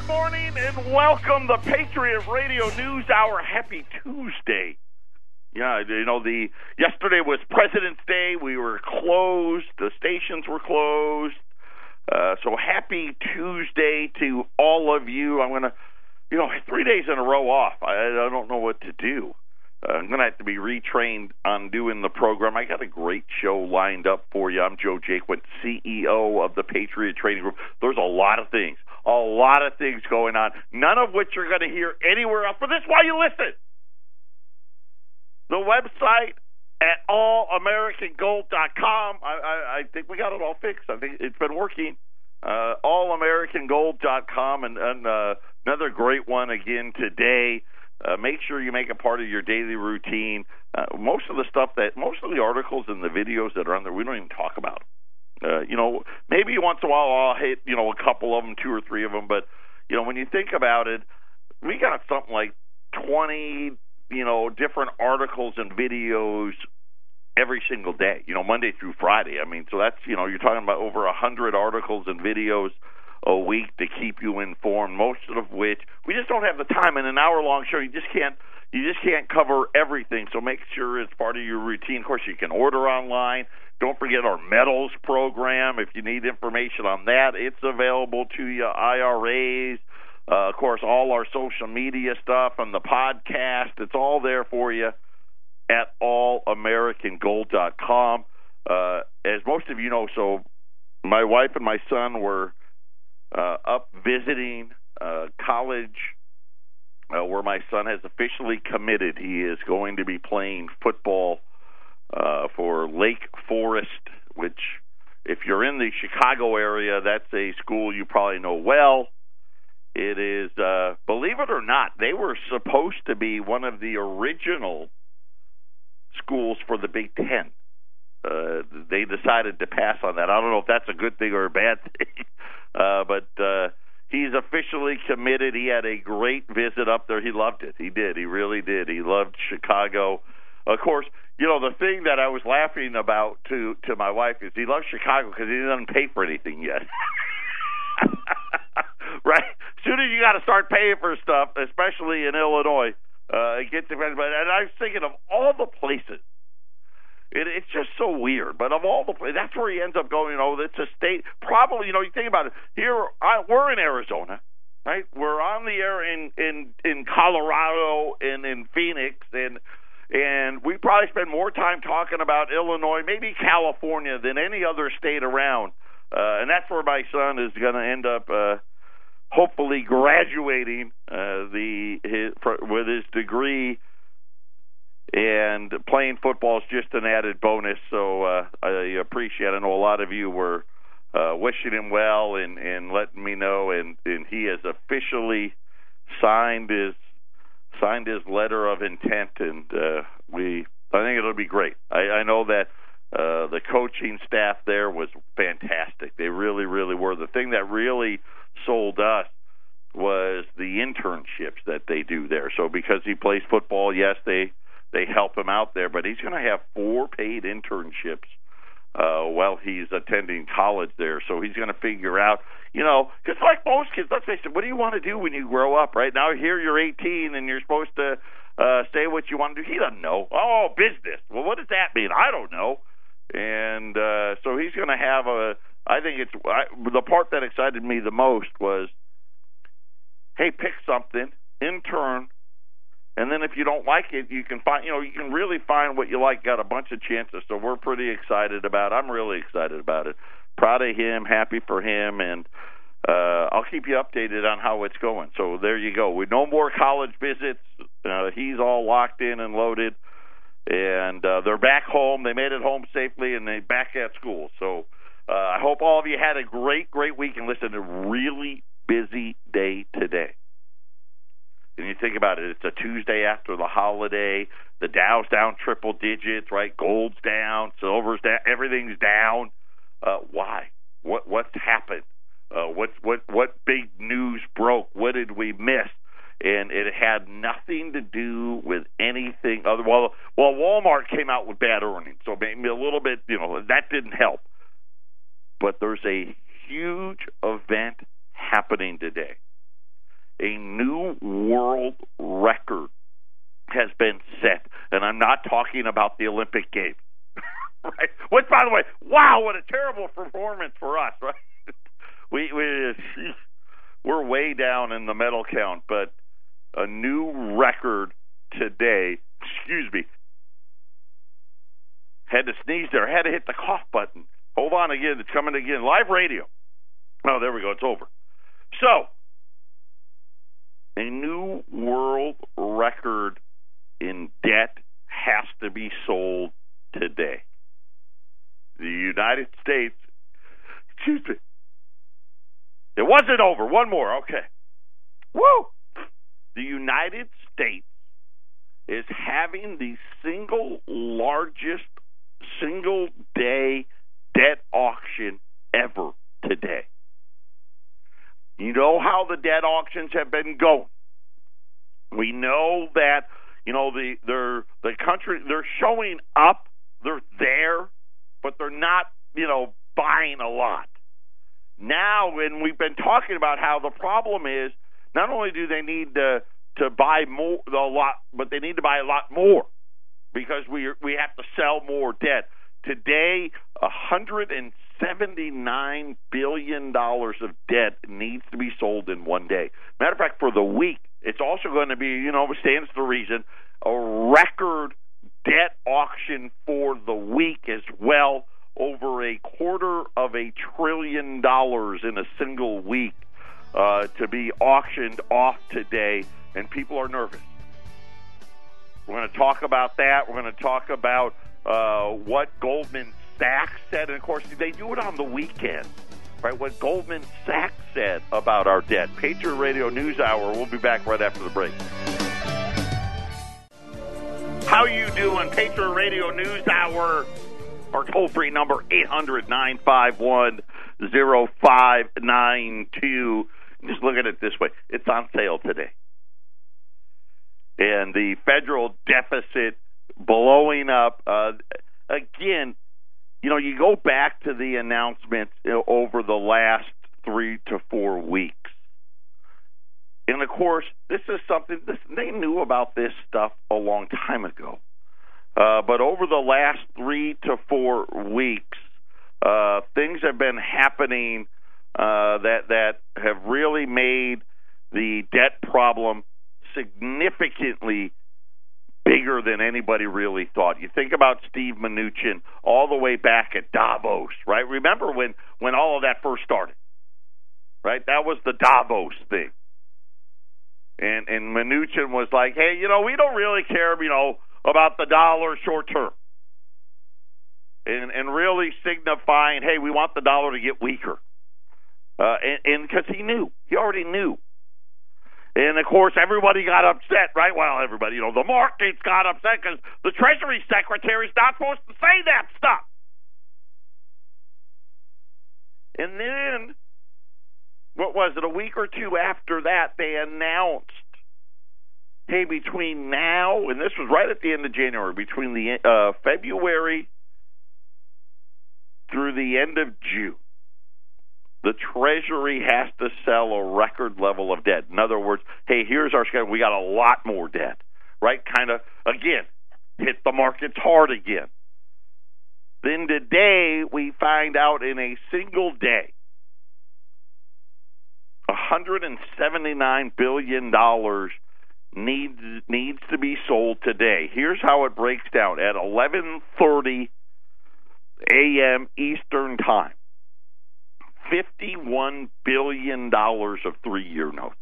Good morning and welcome the Patriot Radio News Hour. Happy Tuesday. Yeah, you know the yesterday was President's Day. We were closed. The stations were closed. Uh, so happy Tuesday to all of you. I'm gonna, you know, three days in a row off. I, I don't know what to do. Uh, I'm gonna have to be retrained on doing the program. I got a great show lined up for you. I'm Joe Jaquin, CEO of the Patriot Trading Group. There's a lot of things, a lot of things going on, none of which you're going to hear anywhere else. But this is why you listen. The website at allamericangold.com. I, I, I think we got it all fixed. I think it's been working. Uh, allamericangold.com and, and uh, another great one again today. Uh, make sure you make it part of your daily routine. Uh, most of the stuff that, most of the articles and the videos that are on there, we don't even talk about. Uh, you know, maybe once in a while I'll hit, you know, a couple of them, two or three of them, but you know, when you think about it, we got something like 20, you know, different articles and videos every single day, you know, Monday through Friday. I mean, so that's, you know, you're talking about over a 100 articles and videos a week to keep you informed, most of which we just don't have the time in an hour long show. You just can't you just can't cover everything. So make sure it's part of your routine. Of course, you can order online. Don't forget our medals program. If you need information on that, it's available to you. IRAs, uh, of course, all our social media stuff and the podcast. It's all there for you at allamericangold.com. Uh, as most of you know, so my wife and my son were uh, up visiting uh, college uh, where my son has officially committed. He is going to be playing football uh, for Lake Forest, which, if you're in the Chicago area, that's a school you probably know well. It is, uh, believe it or not, they were supposed to be one of the original schools for the Big Ten. Uh, they decided to pass on that. I don't know if that's a good thing or a bad thing, uh, but uh, he's officially committed. He had a great visit up there. He loved it. He did. He really did. He loved Chicago. Of course, you know the thing that I was laughing about to to my wife is he loves Chicago because he doesn't pay for anything yet. right? As soon as you got to start paying for stuff, especially in Illinois, uh, it gets expensive. And I was thinking of all the places it, it's just so weird. But of all the places, that's where he ends up going. You know, it's a state. Probably, you know, you think about it. Here, I, we're in Arizona, right? We're on the air in in in Colorado and in Phoenix, and and we probably spend more time talking about Illinois, maybe California, than any other state around. Uh, and that's where my son is going to end up. Uh, hopefully graduating uh, the his, with his degree and playing football is just an added bonus. So uh, I appreciate. I know a lot of you were uh, wishing him well and and letting me know, and and he has officially signed his signed his letter of intent, and uh, we I think it'll be great. I, I know that. Uh, the coaching staff there was fantastic. They really, really were. The thing that really sold us was the internships that they do there. So because he plays football, yes, they they help him out there. But he's going to have four paid internships uh, while he's attending college there. So he's going to figure out, you know, because like most kids, let's face it, what do you want to do when you grow up? Right now, here you're 18 and you're supposed to uh, say what you want to do. He doesn't know. Oh, business. Well, what does that mean? I don't know. And uh, so he's going to have a. I think it's I, the part that excited me the most was, hey, pick something, intern, and then if you don't like it, you can find you know you can really find what you like. Got a bunch of chances, so we're pretty excited about. It. I'm really excited about it. Proud of him, happy for him, and uh, I'll keep you updated on how it's going. So there you go. With no more college visits, uh, he's all locked in and loaded, and uh, they're back home. They made it home safely, and they back at school. So uh, I hope all of you had a great, great week. And listen, a really busy day today. And you think about it, it's a Tuesday after the holiday. The Dow's down triple digits, right? Gold's down, silver's down, everything's down. Uh, why? What what's happened? Uh, what what what big news broke? What did we miss? And it had nothing to do with anything other. Well, well, Walmart came out with bad earnings, so maybe a little bit, you know, that didn't help. But there's a huge event happening today a new world record has been set, and I'm not talking about the Olympic Games. right? Which, by the way, wow, what a terrible performance for us, right? we we we're way down in the medal count, but a new record today. Excuse me. Had to sneeze there. Had to hit the cough button. Hold on again. It's coming again. Live radio. Oh, there we go. It's over. So, a new world record in debt has to be sold today. The United States, excuse me, it wasn't over. One more. Okay. Woo! The United States is having the single largest single day debt auction ever today. You know how the debt auctions have been going. We know that you know the they're the country they're showing up, they're there, but they're not you know buying a lot. Now, when we've been talking about how the problem is, not only do they need to to buy more a lot, but they need to buy a lot more because we we have to sell more debt. Today, $179 billion of debt needs to be sold in one day. Matter of fact, for the week, it's also going to be, you know, stands to reason, a record debt auction for the week as well, over a quarter of a trillion dollars in a single week uh, to be auctioned off today, and people are nervous. We're going to talk about that. We're going to talk about uh, what Goldman Sachs said, and of course, they do it on the weekend. Right, what Goldman Sachs said about our debt. Patriot Radio News Hour. We'll be back right after the break. How you doing? Patriot Radio News Hour. Our toll free number eight hundred nine five one zero five nine two. Just look at it this way: it's on sale today, and the federal deficit blowing up. Uh, again, you know, you go back to the announcements over the last three to four weeks. And of course, this is something this, they knew about this stuff a long time ago. Uh, but over the last three to four weeks, uh, things have been happening uh, that that have really made the debt problem significantly bigger than anybody really thought. You think about Steve Mnuchin all the way back at Davos, right? Remember when when all of that first started, right? That was the Davos thing, and and Mnuchin was like, "Hey, you know, we don't really care, you know, about the dollar short term." And, and really signifying, hey, we want the dollar to get weaker, uh, and because he knew, he already knew and of course, everybody got upset, right? Well, everybody, you know, the markets got upset because the Treasury Secretary is not supposed to say that stuff. And then, what was it, a week or two after that, they announced hey, between now, and this was right at the end of January, between the uh, February through the end of June, the Treasury has to sell a record level of debt. In other words, hey, here's our schedule. We got a lot more debt, right? Kind of, again, hit the markets hard again. Then today, we find out in a single day, $179 billion needs needs to be sold today. Here's how it breaks down. At 11:30 a.m. Eastern Time, $51 billion of three year notes.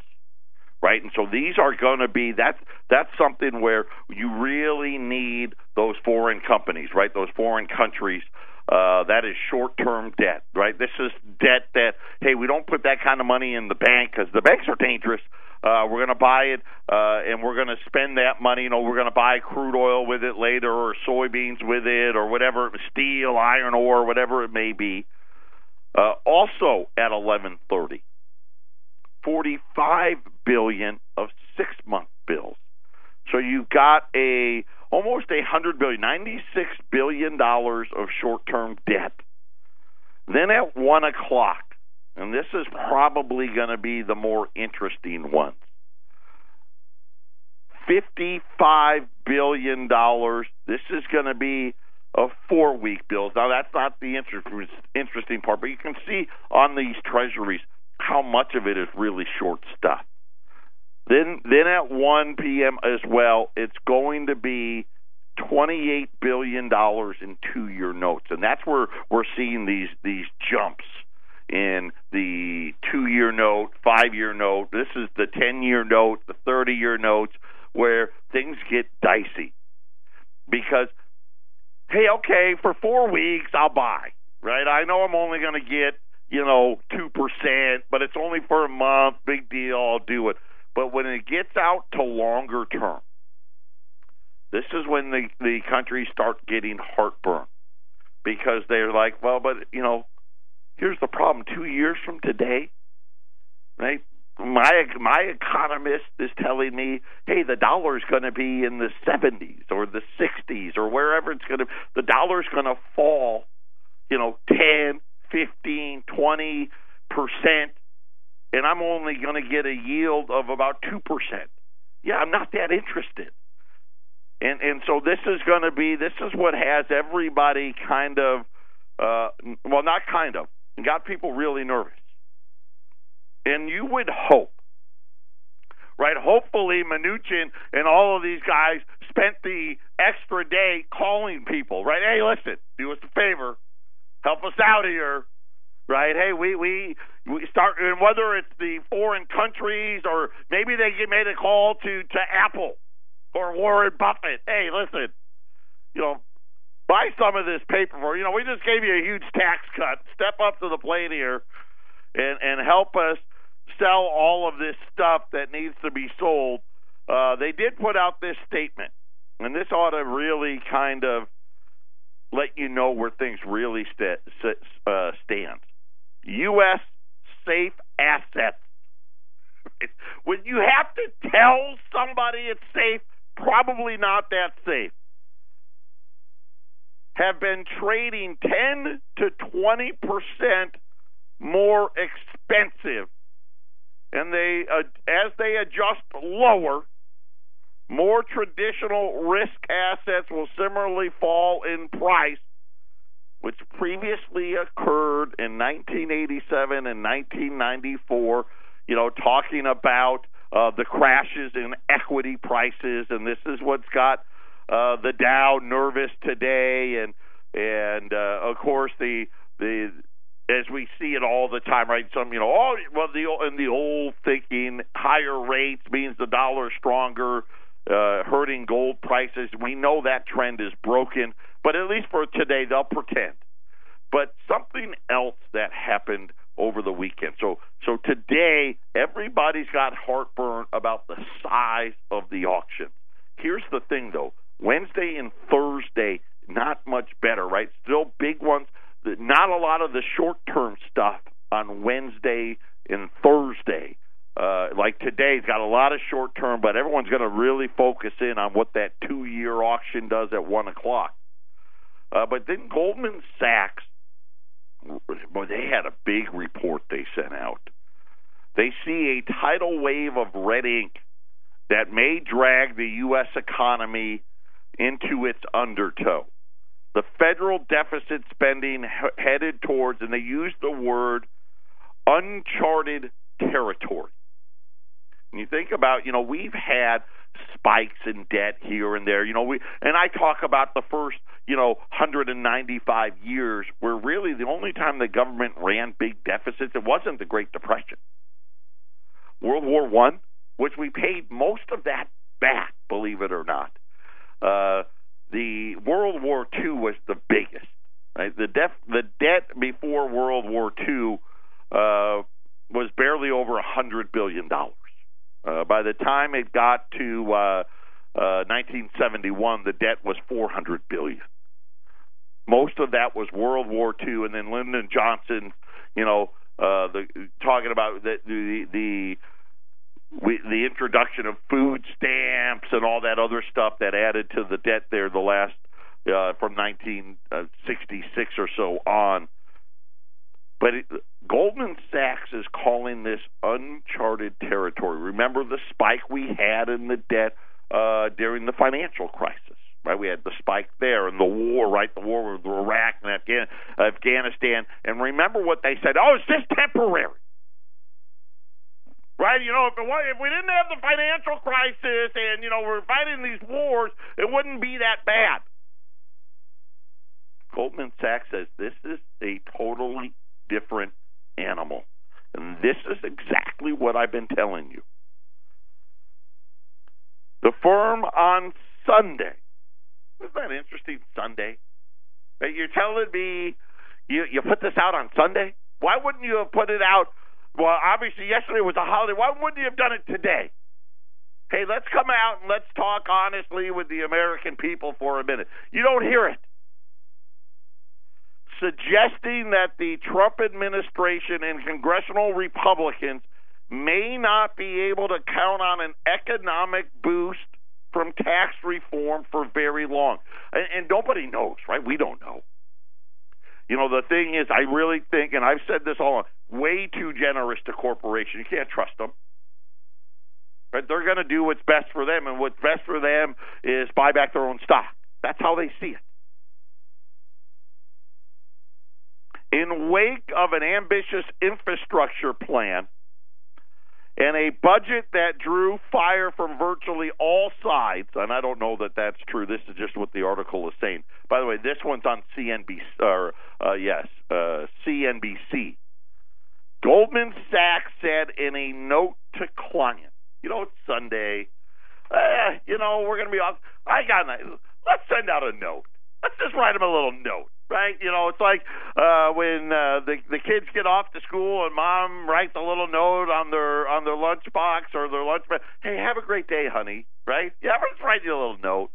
Right, and so these are going to be that's that's something where you really need those foreign companies, right? Those foreign countries uh, that is short-term debt, right? This is debt that hey, we don't put that kind of money in the bank because the banks are dangerous. Uh, we're going to buy it, uh, and we're going to spend that money. You know, we're going to buy crude oil with it later, or soybeans with it, or whatever, steel, iron ore, whatever it may be. Uh, also at 11:30, 45 billion of six-month bills. So you've got a almost a hundred billion, 96 billion dollars of short-term debt. Then at one o'clock, and this is probably going to be the more interesting one. $55 billion. This is going to be a four week bills. Now, that's not the interesting part, but you can see on these treasuries how much of it is really short stuff. Then, then at 1 p.m. as well, it's going to be $28 billion in two year notes. And that's where we're seeing these, these jumps in the two year note, five year note. This is the 10 year note, the 30 year notes, where things get dicey. Because, hey, okay, for four weeks, I'll buy, right? I know I'm only going to get, you know, 2%, but it's only for a month. Big deal. I'll do it. But when it gets out to longer term, this is when the the countries start getting heartburn because they're like, well, but you know, here's the problem: two years from today, right? My my economist is telling me, hey, the dollar's going to be in the 70s or the 60s or wherever it's going to. The dollar's going to fall, you know, 10, 15, 20 percent, and I'm only going to get a yield of about two percent. Yeah, I'm not that interested. And and so this is going to be this is what has everybody kind of uh, well not kind of got people really nervous. And you would hope, right? Hopefully Mnuchin and all of these guys spent the extra day calling people, right? Hey, listen, do us a favor, help us out here, right? Hey, we we we start, and whether it's the foreign countries or maybe they made a call to to Apple or Warren Buffett. Hey, listen, you know, buy some of this paper for you know we just gave you a huge tax cut. Step up to the plate here, and and help us sell all of this stuff that needs to be sold. Uh, they did put out this statement, and this ought to really kind of let you know where things really st- uh, stand. U.S. safe assets. when you have to tell somebody it's safe, probably not that safe, have been trading 10 to 20 percent more expensive, and they uh, as they adjust lower, more traditional risk assets will similarly fall in price, which previously occurred in 1987 and 1994. You know, talking about uh, the crashes in equity prices, and this is what's got uh, the Dow nervous today, and and uh, of course the the as we see it all the time, right? Some you know, all well, the in the old thinking, higher rates means the dollar stronger, uh, hurting gold prices. We know that trend is broken, but at least for today, they'll pretend. But something else that happened over the weekend. So so today everybody's got heartburn about the size of the auction. Here's the thing though. Wednesday and Thursday not much better, right? Still big ones. Not a lot of the short-term stuff on Wednesday and Thursday. Uh, like today's got a lot of short term, but everyone's going to really focus in on what that two year auction does at one o'clock. Uh, but then Goldman Sachs boy, they had a big report they sent out. They see a tidal wave of red ink that may drag the U.S. economy into its undertow. The federal deficit spending headed towards, and they use the word uncharted territory. And you think about, you know, we've had spikes in debt here and there. You know, we and I talk about the first, you know, 195 years where really the only time the government ran big deficits it wasn't the Great Depression. World War 1, which we paid most of that back, believe it or not. Uh the World War II was the biggest. Right? The def, the debt before World War II uh was barely over a hundred billion dollars. Uh, by the time it got to uh, uh, 1971, the debt was 400 billion. Most of that was World War II, and then Lyndon Johnson, you know, uh, the talking about the the the, we, the introduction of food stamps and all that other stuff that added to the debt there the last uh, from 1966 or so on. But it, Goldman Sachs is calling this uncharted territory. Remember the spike we had in the debt uh, during the financial crisis. Right, we had the spike there, and the war, right, the war with Iraq and Afghanistan. And remember what they said? Oh, it's just temporary right? You know, if, it, if we didn't have the financial crisis and you know we're fighting these wars, it wouldn't be that bad. Goldman Sachs says this is a totally different animal, and this is exactly what I've been telling you. The firm on Sunday. Isn't that interesting? Sunday. You're telling me you you put this out on Sunday? Why wouldn't you have put it out well, obviously, yesterday was a holiday. Why wouldn't you have done it today? Hey, let's come out and let's talk honestly with the American people for a minute. You don't hear it. Suggesting that the Trump administration and congressional Republicans may not be able to count on an economic boost from tax reform for very long. And, and nobody knows, right? We don't know. You know, the thing is, I really think, and I've said this all along, way too generous to corporations. You can't trust them. Right? They're going to do what's best for them, and what's best for them is buy back their own stock. That's how they see it. In wake of an ambitious infrastructure plan and a budget that drew fire from virtually all sides, and I don't know that that's true. This is just what the article is saying. By the way, this one's on CNBC, or uh, yes, uh, CNBC. Goldman Sachs said in a note to clients, you know, it's Sunday. Eh, you know, we're going to be off. I got. Let's send out a note. Let's just write them a little note, right? You know, it's like uh, when uh, the the kids get off to school and mom writes a little note on their on their lunchbox or their lunch. Hey, have a great day, honey. Right? Yeah, I'm just write you a little note.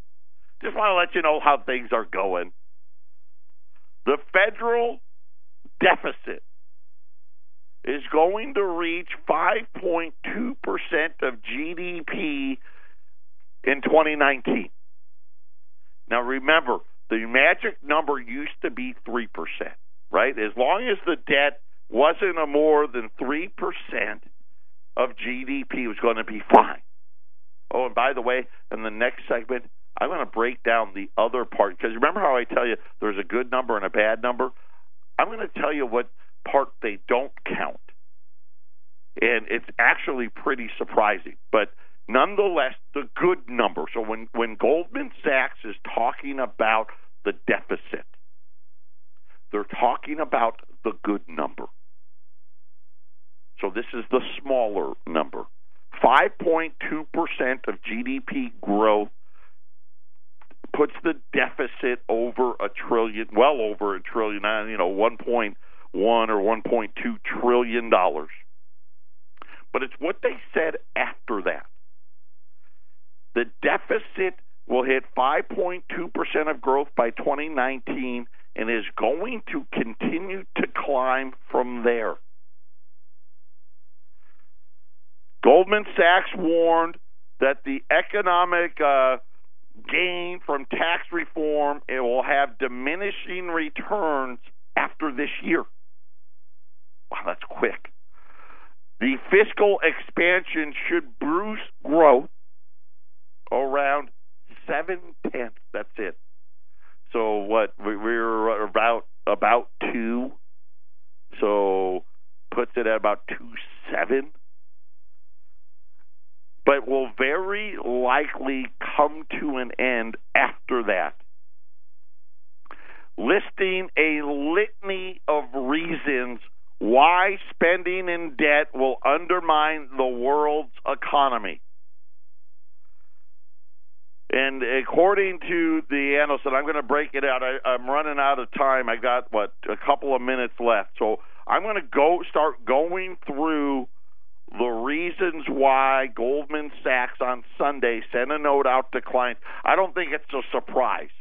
Just want to let you know how things are going. The federal deficit is going to reach 5.2% of GDP in 2019. Now remember, the magic number used to be 3%, right? As long as the debt wasn't a more than 3% of GDP was going to be fine. Oh, and by the way, in the next segment, I'm going to break down the other part because remember how I tell you there's a good number and a bad number? I'm going to tell you what part they don't count. And it's actually pretty surprising. But nonetheless, the good number. So when, when Goldman Sachs is talking about the deficit, they're talking about the good number. So this is the smaller number. 5.2% of GDP growth puts the deficit over a trillion, well over a trillion, uh, you know, 1.1 or 1.2 trillion dollars. But it's what they said after that. The deficit will hit 5.2% of growth by 2019 and is going to continue to climb from there. Goldman Sachs warned that the economic uh, gain from tax reform it will have diminishing returns after this year. Wow, that's quick. The fiscal expansion should boost growth around seven tenths. That's it. So what we're about about two. So puts it at about two seven but will very likely come to an end after that. Listing a litany of reasons why spending in debt will undermine the world's economy. And according to the analyst, and I'm going to break it out. I, I'm running out of time. I got what a couple of minutes left, so I'm going to go start going through the reasons why Goldman Sachs on Sunday sent a note out to clients. I don't think it's a surprise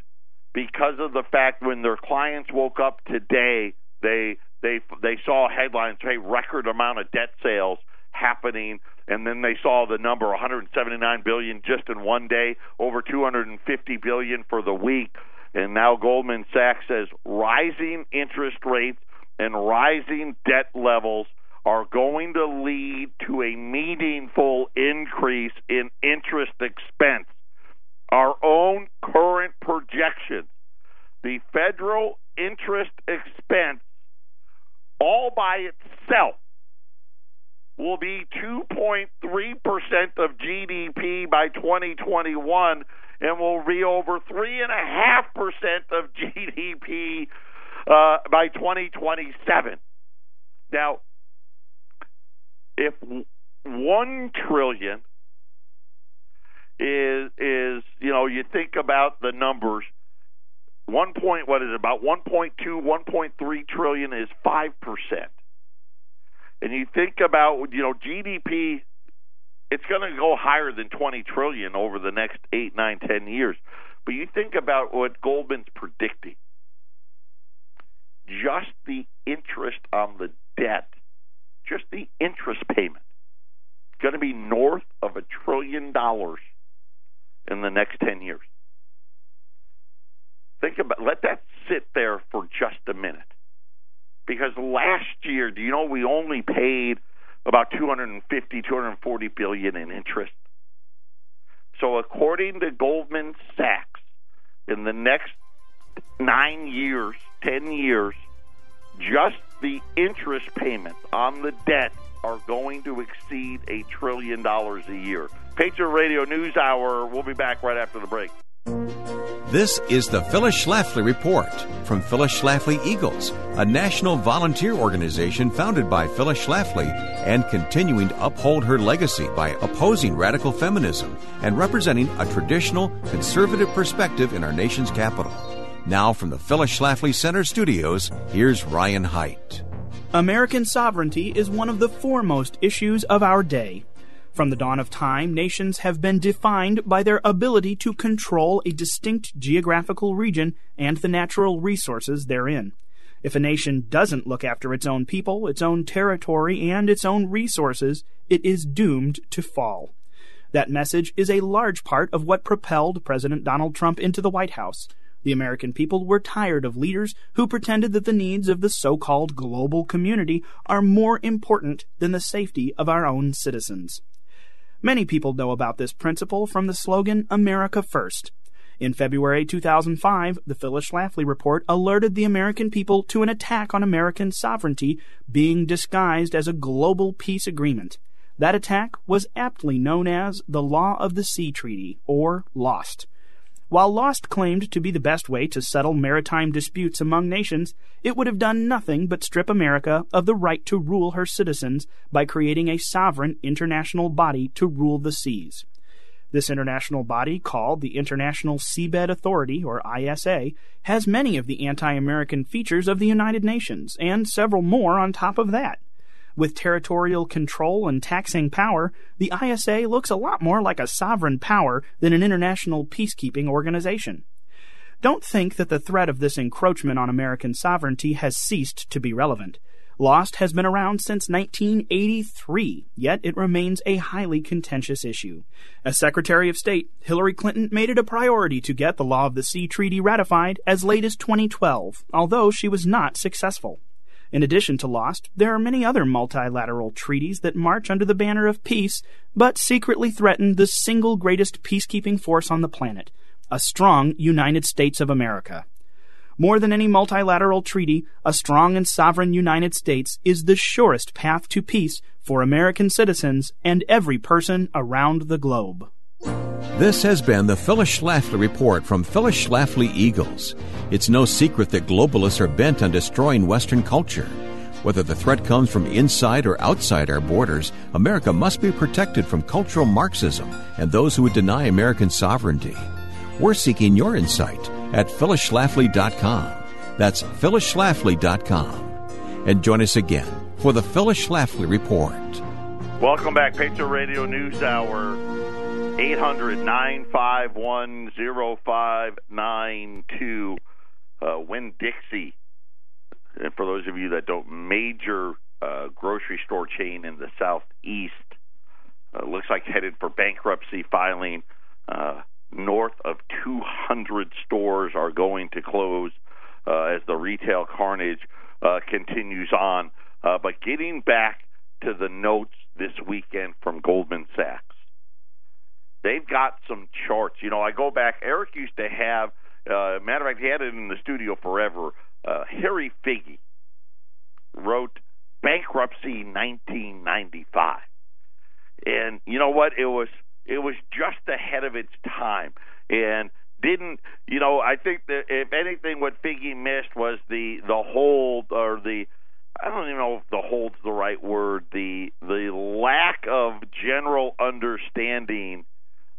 because of the fact when their clients woke up today, they they they saw headlines say record amount of debt sales happening and then they saw the number 179 billion just in one day, over 250 billion for the week. And now Goldman Sachs says rising interest rates and rising debt levels are going to lead to a meaningful increase in interest expense. our own current projections, the federal interest expense all by itself will be 2.3% of GDP by 2021 and will be over 3.5% of GDP uh, by 2027. Now, if 1 trillion is is you know you think about the numbers one point what is it about 1.2 1.3 trillion is 5% and you think about you know GDP it's going to go higher than 20 trillion over the next 8 9 10 years but you think about what Goldman's predicting just the interest on the debt just the interest payment going to be north of a trillion dollars in the next 10 years. Think about let that sit there for just a minute. Because last year, do you know we only paid about 250 240 billion in interest. So according to Goldman Sachs, in the next 9 years, 10 years, just the interest payments on the debt are going to exceed a trillion dollars a year. Patriot Radio News Hour. We'll be back right after the break. This is the Phyllis Schlafly Report from Phyllis Schlafly Eagles, a national volunteer organization founded by Phyllis Schlafly and continuing to uphold her legacy by opposing radical feminism and representing a traditional conservative perspective in our nation's capital. Now, from the Phyllis Schlafly Center studios, here's Ryan Height. American sovereignty is one of the foremost issues of our day. From the dawn of time, nations have been defined by their ability to control a distinct geographical region and the natural resources therein. If a nation doesn't look after its own people, its own territory, and its own resources, it is doomed to fall. That message is a large part of what propelled President Donald Trump into the White House. The American people were tired of leaders who pretended that the needs of the so called global community are more important than the safety of our own citizens. Many people know about this principle from the slogan America First. In February 2005, the Phyllis Schlafly report alerted the American people to an attack on American sovereignty being disguised as a global peace agreement. That attack was aptly known as the Law of the Sea Treaty, or LOST. While Lost claimed to be the best way to settle maritime disputes among nations, it would have done nothing but strip America of the right to rule her citizens by creating a sovereign international body to rule the seas. This international body, called the International Seabed Authority, or ISA, has many of the anti American features of the United Nations, and several more on top of that. With territorial control and taxing power, the ISA looks a lot more like a sovereign power than an international peacekeeping organization. Don't think that the threat of this encroachment on American sovereignty has ceased to be relevant. Lost has been around since 1983, yet it remains a highly contentious issue. As Secretary of State, Hillary Clinton made it a priority to get the Law of the Sea Treaty ratified as late as 2012, although she was not successful. In addition to Lost, there are many other multilateral treaties that march under the banner of peace, but secretly threaten the single greatest peacekeeping force on the planet a strong United States of America. More than any multilateral treaty, a strong and sovereign United States is the surest path to peace for American citizens and every person around the globe. This has been the Phyllis Schlafly Report from Phyllis Schlafly Eagles. It's no secret that globalists are bent on destroying Western culture. Whether the threat comes from inside or outside our borders, America must be protected from cultural Marxism and those who would deny American sovereignty. We're seeking your insight at phyllisschlafly.com. That's phyllisschlafly.com. And join us again for the Phyllis Schlafly Report. Welcome back, Patriot Radio News Hour. 800 951 0592. Uh, Winn Dixie, and for those of you that don't, major uh, grocery store chain in the southeast, uh, looks like headed for bankruptcy filing. Uh, north of 200 stores are going to close uh, as the retail carnage uh, continues on. But getting back to the notes this weekend from Goldman Sachs they've got some charts. You know, I go back. Eric used to have. Uh, matter of fact, he had it in the studio forever. Uh, Harry Figgie wrote Bankruptcy 1995, and you know what? It was it was just ahead of its time, and didn't you know? I think that if anything, what Figgie missed was the the hold or the I don't even know if the hold's the right word. The the lack of general understanding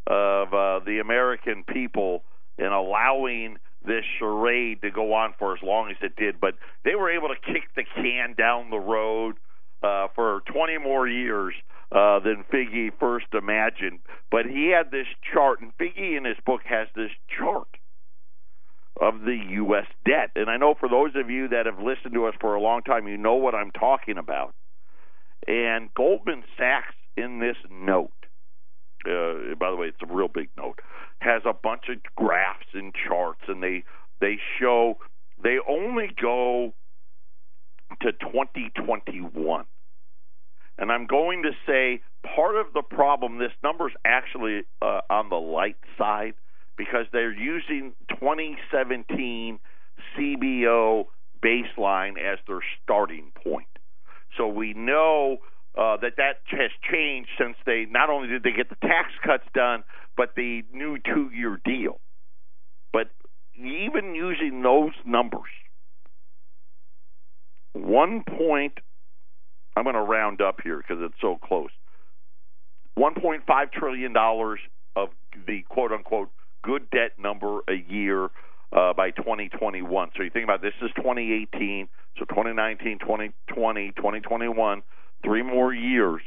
of uh, the American people in allowing this charade to go on for as long as it did. But they were able to kick the can down the road uh, for 20 more years uh, than Figgie first imagined. But he had this chart, and Figgie in his book has this chart of the U.S. debt. And I know for those of you that have listened to us for a long time, you know what I'm talking about. And Goldman Sachs in this note, uh, by the way, it's a real big note, has a bunch of graphs and charts, and they they show they only go to 2021. And I'm going to say part of the problem, this number's actually uh, on the light side because they're using 2017 CBO baseline as their starting point. So we know uh, that that has changed since they not only did they get the tax cuts done, but the new two-year deal. But even using those numbers, one point, I'm going to round up here because it's so close. 1.5 trillion dollars of the quote-unquote good debt number a year uh, by 2021. So you think about this is 2018, so 2019, 2020, 2021, three more years.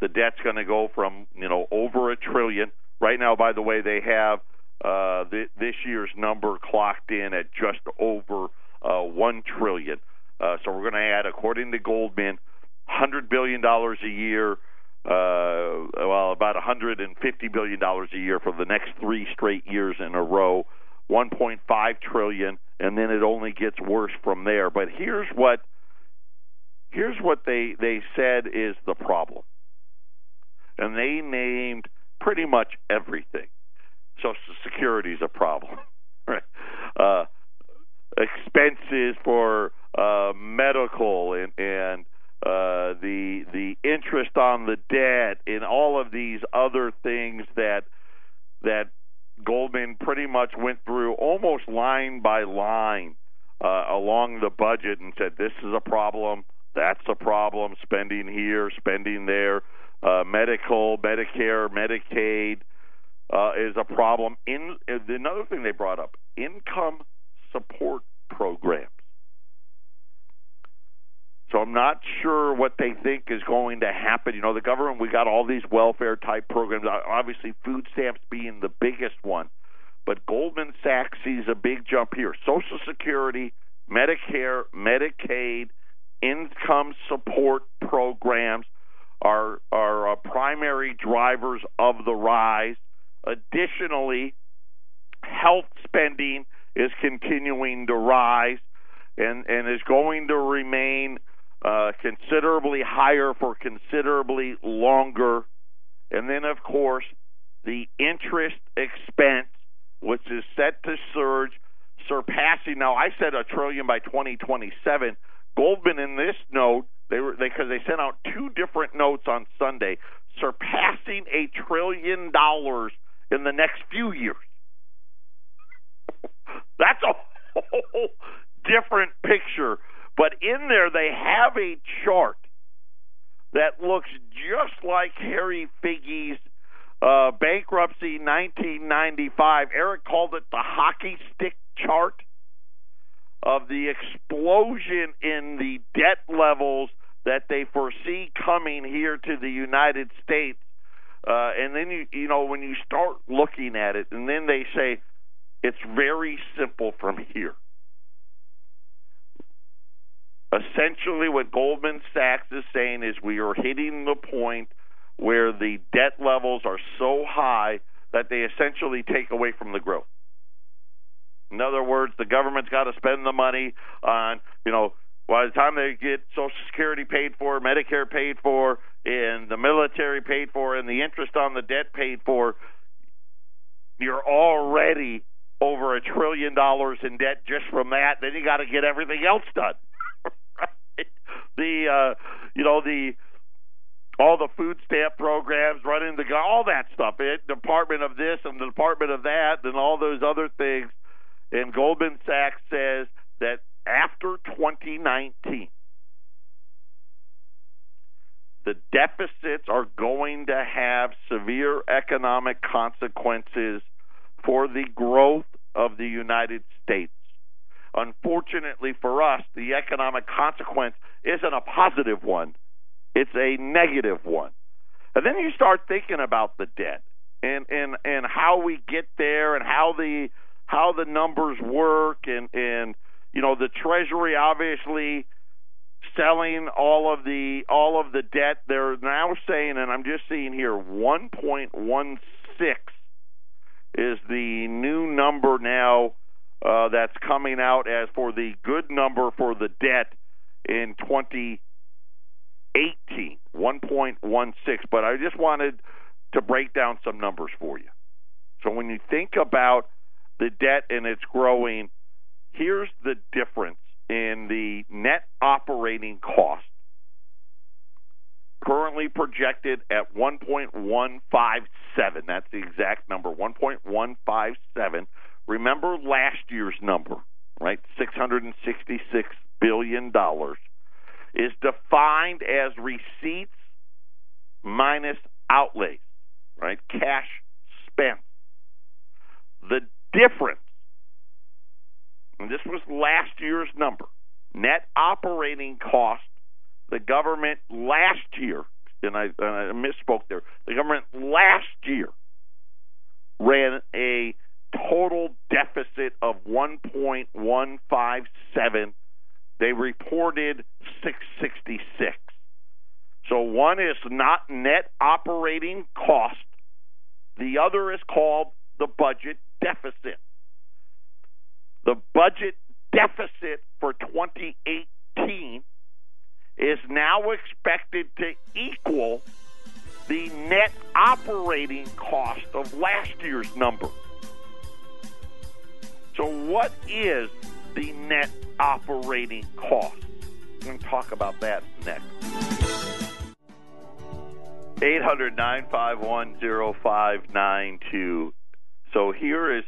The debt's going to go from you know over a trillion. Right now, by the way, they have uh, th- this year's number clocked in at just over uh, one trillion. Uh, so we're going to add, according to Goldman, 100 billion dollars a year uh, well, about 150 billion dollars a year for the next three straight years in a row, 1.5 trillion, and then it only gets worse from there. But here's what here's what they they said is the problem, and they named pretty much everything. Social Security is a problem, right? Uh, expenses for uh, medical and and uh, the the interest on the debt, and all of these other things that that Goldman pretty much went through almost line by line uh, along the budget and said this is a problem, that's a problem, spending here, spending there, uh, medical, Medicare, Medicaid uh, is a problem. In another thing they brought up, income support programs. So I'm not sure what they think is going to happen. You know, the government, we got all these welfare type programs, obviously, food stamps being the biggest one. But Goldman Sachs sees a big jump here. Social Security, Medicare, Medicaid, income support programs are, are uh, primary drivers of the rise. Additionally, health spending is continuing to rise and, and is going to remain uh, considerably higher for considerably longer. And then, of course, the interest expense, which is set to surge, surpassing. Now, I said a trillion by 2027. Goldman, in this note, they were because they, they sent out two different notes on Sunday, surpassing a trillion dollars in the next few years. That's a whole different picture but in there, they have a chart that looks just like Harry Figgie's uh, bankruptcy 1995. Eric called it the hockey stick chart of the explosion in the debt levels that they foresee coming here to the United States. Uh, and then you you know when you start looking at it, and then they say it's very simple from here. Essentially, what Goldman Sachs is saying is we are hitting the point where the debt levels are so high that they essentially take away from the growth. In other words, the government's got to spend the money on, you know, by the time they get Social Security paid for, Medicare paid for, and the military paid for, and the interest on the debt paid for, you're already over a trillion dollars in debt just from that. Then you got to get everything else done. The uh, you know the all the food stamp programs, running the all that stuff, it, Department of this and the Department of that, and all those other things. And Goldman Sachs says that after 2019, the deficits are going to have severe economic consequences for the growth of the United States. Unfortunately for us, the economic consequence isn't a positive one, it's a negative one. And then you start thinking about the debt and, and, and how we get there and how the how the numbers work and, and you know the treasury obviously selling all of the all of the debt they're now saying and I'm just seeing here 1.16 is the new number now uh, that's coming out as for the good number for the debt in 2018, 1.16. But I just wanted to break down some numbers for you. So when you think about the debt and it's growing, here's the difference in the net operating cost currently projected at 1.157. That's the exact number, 1.157. Remember last year's number, right? 666 billion dollars is defined as receipts minus outlays, right? Cash spent. The difference, and this was last year's number, net operating cost the government last year, and I, and I misspoke there, the government last year ran a total deficit of 1.157. They reported 666. So one is not net operating cost. The other is called the budget deficit. The budget deficit for 2018 is now expected to equal the net operating cost of last year's number. So, what is the net operating cost? We're going to talk about that next. 800 951 0592. So, here is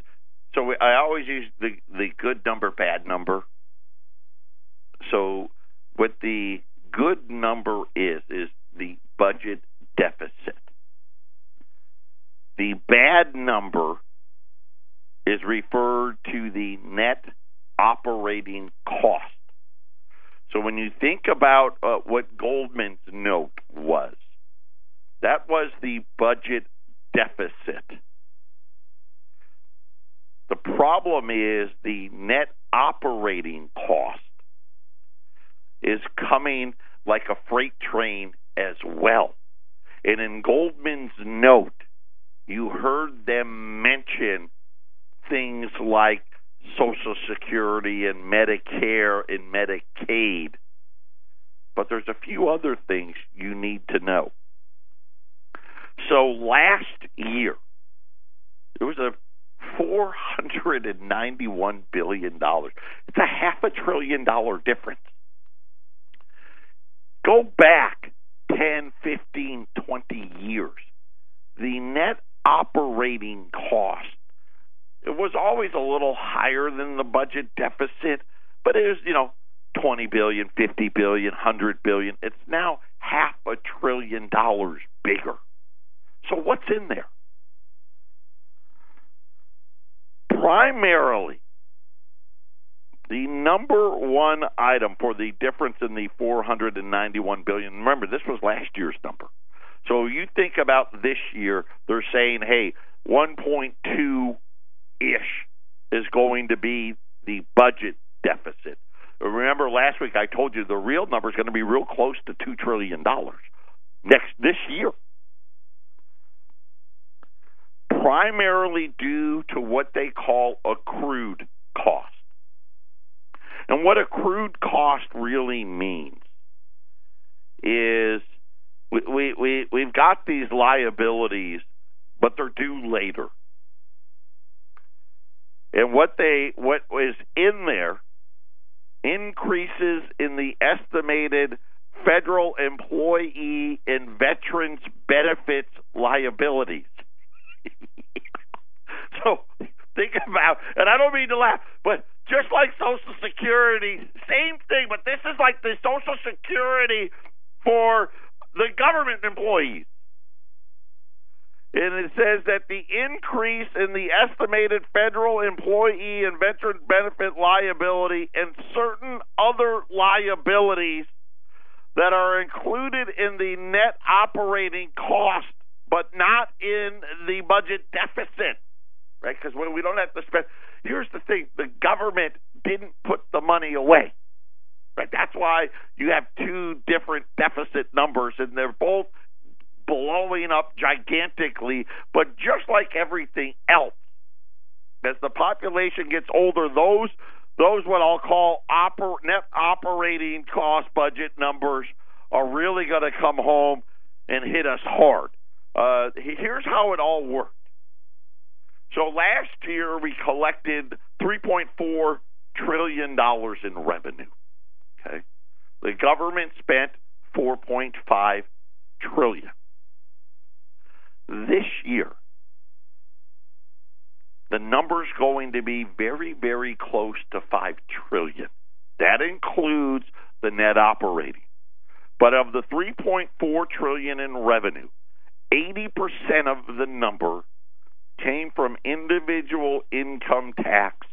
so I always use the, the good number, bad number. So, what the good number is is the budget deficit. The bad number is referred to the net operating cost. So when you think about uh, what Goldman's note was, that was the budget deficit. The problem is the net operating cost is coming like a freight train as well. And in Goldman's note, you heard them mention things like Social Security and Medicare and Medicaid. But there's a few other things you need to know. So last year, there was a $491 billion. It's a half a trillion dollar difference. Go back 10, 15, 20 years. The net operating cost it was always a little higher than the budget deficit, but it was, you know, 20 billion, 50 billion, 100 billion. It's now half a trillion dollars bigger. So what's in there? Primarily, the number one item for the difference in the 491 billion. Remember, this was last year's number. So you think about this year, they're saying, hey, 1.2 ish is going to be the budget deficit. Remember last week I told you the real number is going to be real close to two trillion dollars next this year. Primarily due to what they call accrued cost. And what accrued cost really means is we, we, we, we've got these liabilities, but they're due later. And what they what is in there increases in the estimated federal employee and veterans benefits liabilities. so think about, and I don't mean to laugh, but just like Social Security, same thing, but this is like the Social Security for the government employees. And it says that the increase in the estimated federal employee and veteran benefit liability and certain other liabilities that are included in the net operating cost, but not in the budget deficit, right? Because when we don't have to spend. Here's the thing: the government didn't put the money away, right? That's why you have two different deficit numbers, and they're both blowing up gigantically. But just like everything else, as the population gets older, those those what I'll call oper, net operating cost budget numbers are really going to come home and hit us hard. Uh, here's how it all worked. So last year we collected 3.4 trillion dollars in revenue. Okay, the government spent 4.5 trillion. This year, the number's going to be very, very close to five trillion. That includes the net operating. But of the 3.4 trillion in revenue, 80% of the number came from individual income tax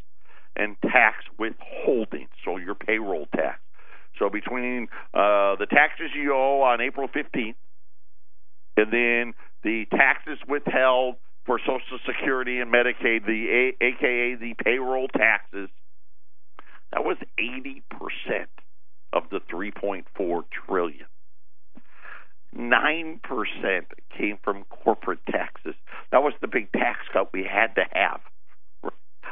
and tax withholding, so your payroll tax. So between uh, the taxes you owe on April 15th and then the taxes withheld for Social Security and Medicaid, the A- AKA the payroll taxes, that was 80% of the 3.4 trillion. 9% came from corporate taxes. That was the big tax cut we had to have.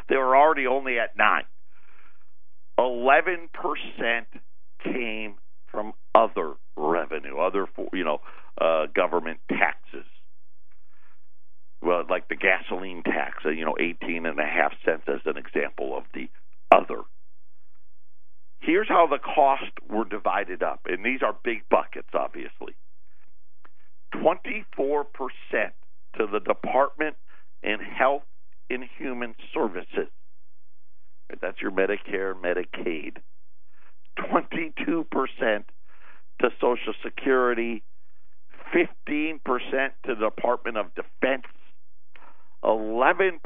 They were already only at 9. 11% came from other revenue, other you know, uh, government taxes. Well, like the gasoline tax, uh, you know, 18 and a half cents as an example of the other. Here's how the costs were divided up, and these are big buckets, obviously. 24% to the Department in Health and Human Services. That's your Medicare, Medicaid. 22% to Social Security, 15% to the Department of Defense, 11%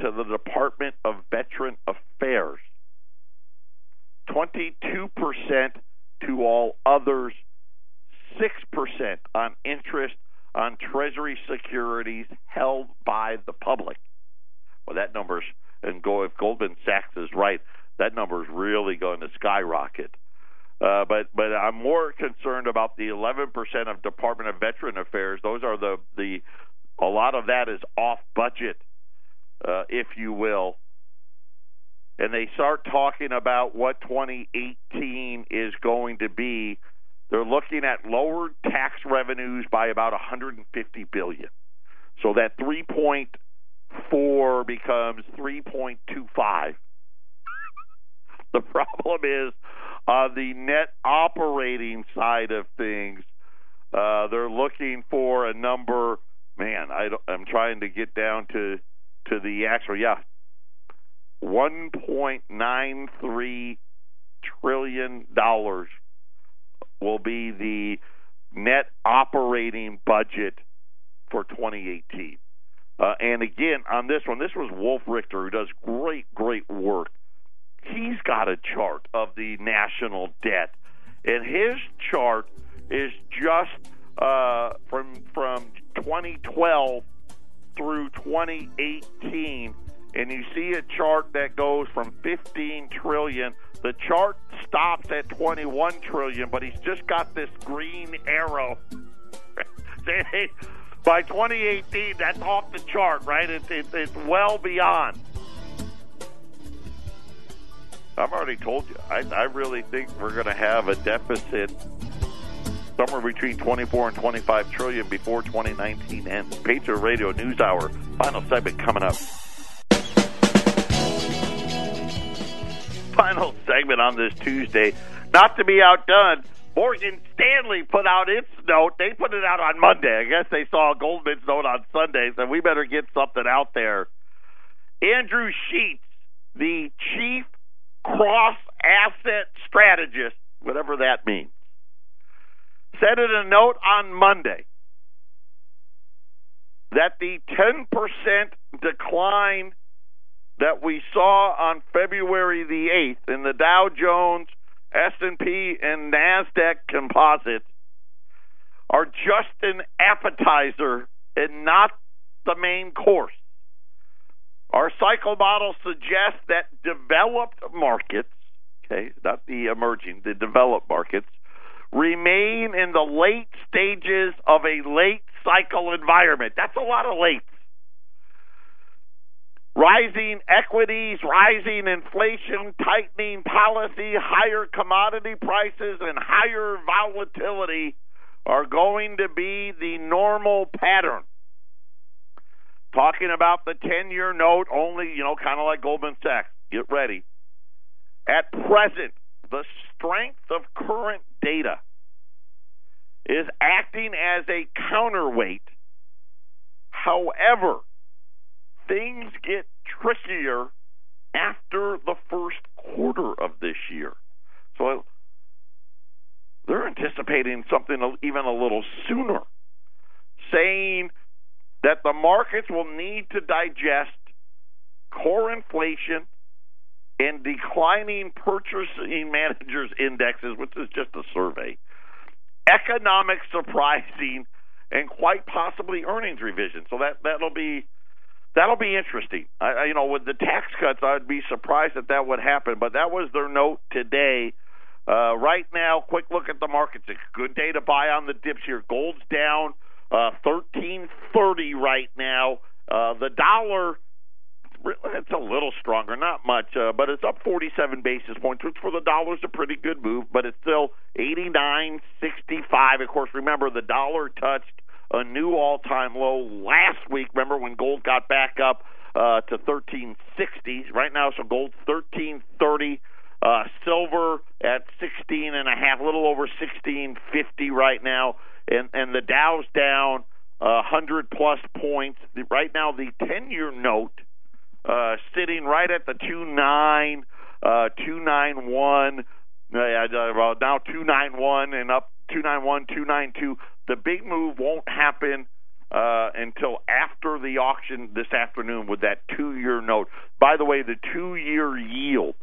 to the Department of Veteran Affairs, 22% to all others, 6% on interest on Treasury securities held by the public. Well, that number's, and go if Goldman Sachs is right, that number is really going to skyrocket. Uh, but but I'm more concerned about the 11% of Department of Veteran Affairs. Those are the the a lot of that is off budget, uh, if you will. And they start talking about what 2018 is going to be. They're looking at lower tax revenues by about 150 billion. So that 3.4 becomes 3.25. the problem is on the net operating side of things, uh, they're looking for a number. Man, I am trying to get down to to the actual. Yeah, 1.93 trillion dollars will be the net operating budget for 2018. Uh, and again, on this one, this was Wolf Richter, who does great, great work he's got a chart of the national debt, and his chart is just uh, from from 2012 through 2018, and you see a chart that goes from 15 trillion. The chart stops at 21 trillion, but he's just got this green arrow. By 2018, that's off the chart, right? It's, it's, it's well beyond. I've already told you. I, I really think we're going to have a deficit somewhere between 24 and 25 trillion before 2019 ends. Patriot Radio News Hour, final segment coming up. Final segment on this Tuesday. Not to be outdone, Morgan Stanley put out its note. They put it out on Monday. I guess they saw Goldman's note on Sunday, so we better get something out there. Andrew Sheets, the chief cross asset strategist, whatever that means, said in a note on Monday that the 10% decline that we saw on February the 8th in the Dow Jones, S&P and Nasdaq composites are just an appetizer and not the main course. Our cycle model suggests that developed markets, okay, not the emerging, the developed markets, remain in the late stages of a late cycle environment. That's a lot of late. Rising equities, rising inflation, tightening policy, higher commodity prices, and higher volatility are going to be the normal pattern. Talking about the 10 year note, only, you know, kind of like Goldman Sachs. Get ready. At present, the strength of current data is acting as a counterweight. However, things get trickier after the first quarter of this year. So they're anticipating something even a little sooner, saying that the markets will need to digest core inflation and declining purchasing managers indexes, which is just a survey, economic surprising, and quite possibly earnings revision. So that that'll be that'll be interesting. I, you know, with the tax cuts, I'd be surprised that that would happen. But that was their note today. Uh, right now, quick look at the markets. It's a good day to buy on the dips here. Gold's down uh, thirteen thirty right now. Uh, the dollar. It's a little stronger, not much, uh, but it's up 47 basis points, which for the dollar is a pretty good move. But it's still 89.65. Of course, remember the dollar touched a new all-time low last week. Remember when gold got back up uh, to 1360? Right now, so gold 1330. Uh, silver at 16 and a half, a little over 1650 right now, and and the Dow's down uh, 100 plus points. Right now, the 10-year note uh, sitting right at the two nine, uh, two nine one. Uh, well, now two nine one and up two nine one, two nine two. The big move won't happen uh, until after the auction this afternoon with that two year note. By the way, the two year yield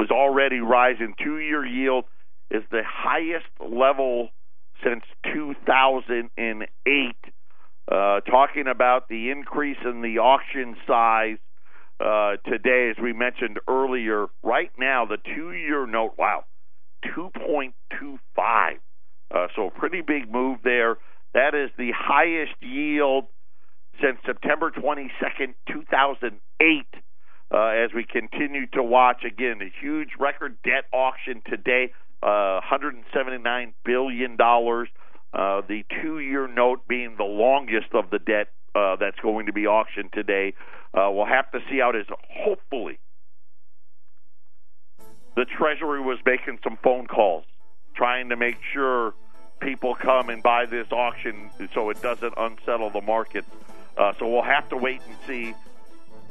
is already rising. Two year yield is the highest level since 2008. Uh, talking about the increase in the auction size uh, today, as we mentioned earlier, right now the two year note, wow, 2.25 uh, so a pretty big move there. That is the highest yield since September 22nd, 2008. Uh, as we continue to watch again, a huge record debt auction today, uh, 179 billion dollars. Uh, the two-year note being the longest of the debt uh, that's going to be auctioned today. Uh, we'll have to see how it is. Hopefully, the Treasury was making some phone calls trying to make sure people come and buy this auction so it doesn't unsettle the market. Uh, so we'll have to wait and see.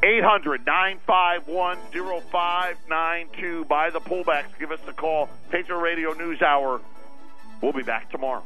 800 951 0592. Buy the pullbacks. Give us a call. Patriot Radio News Hour. We'll be back tomorrow.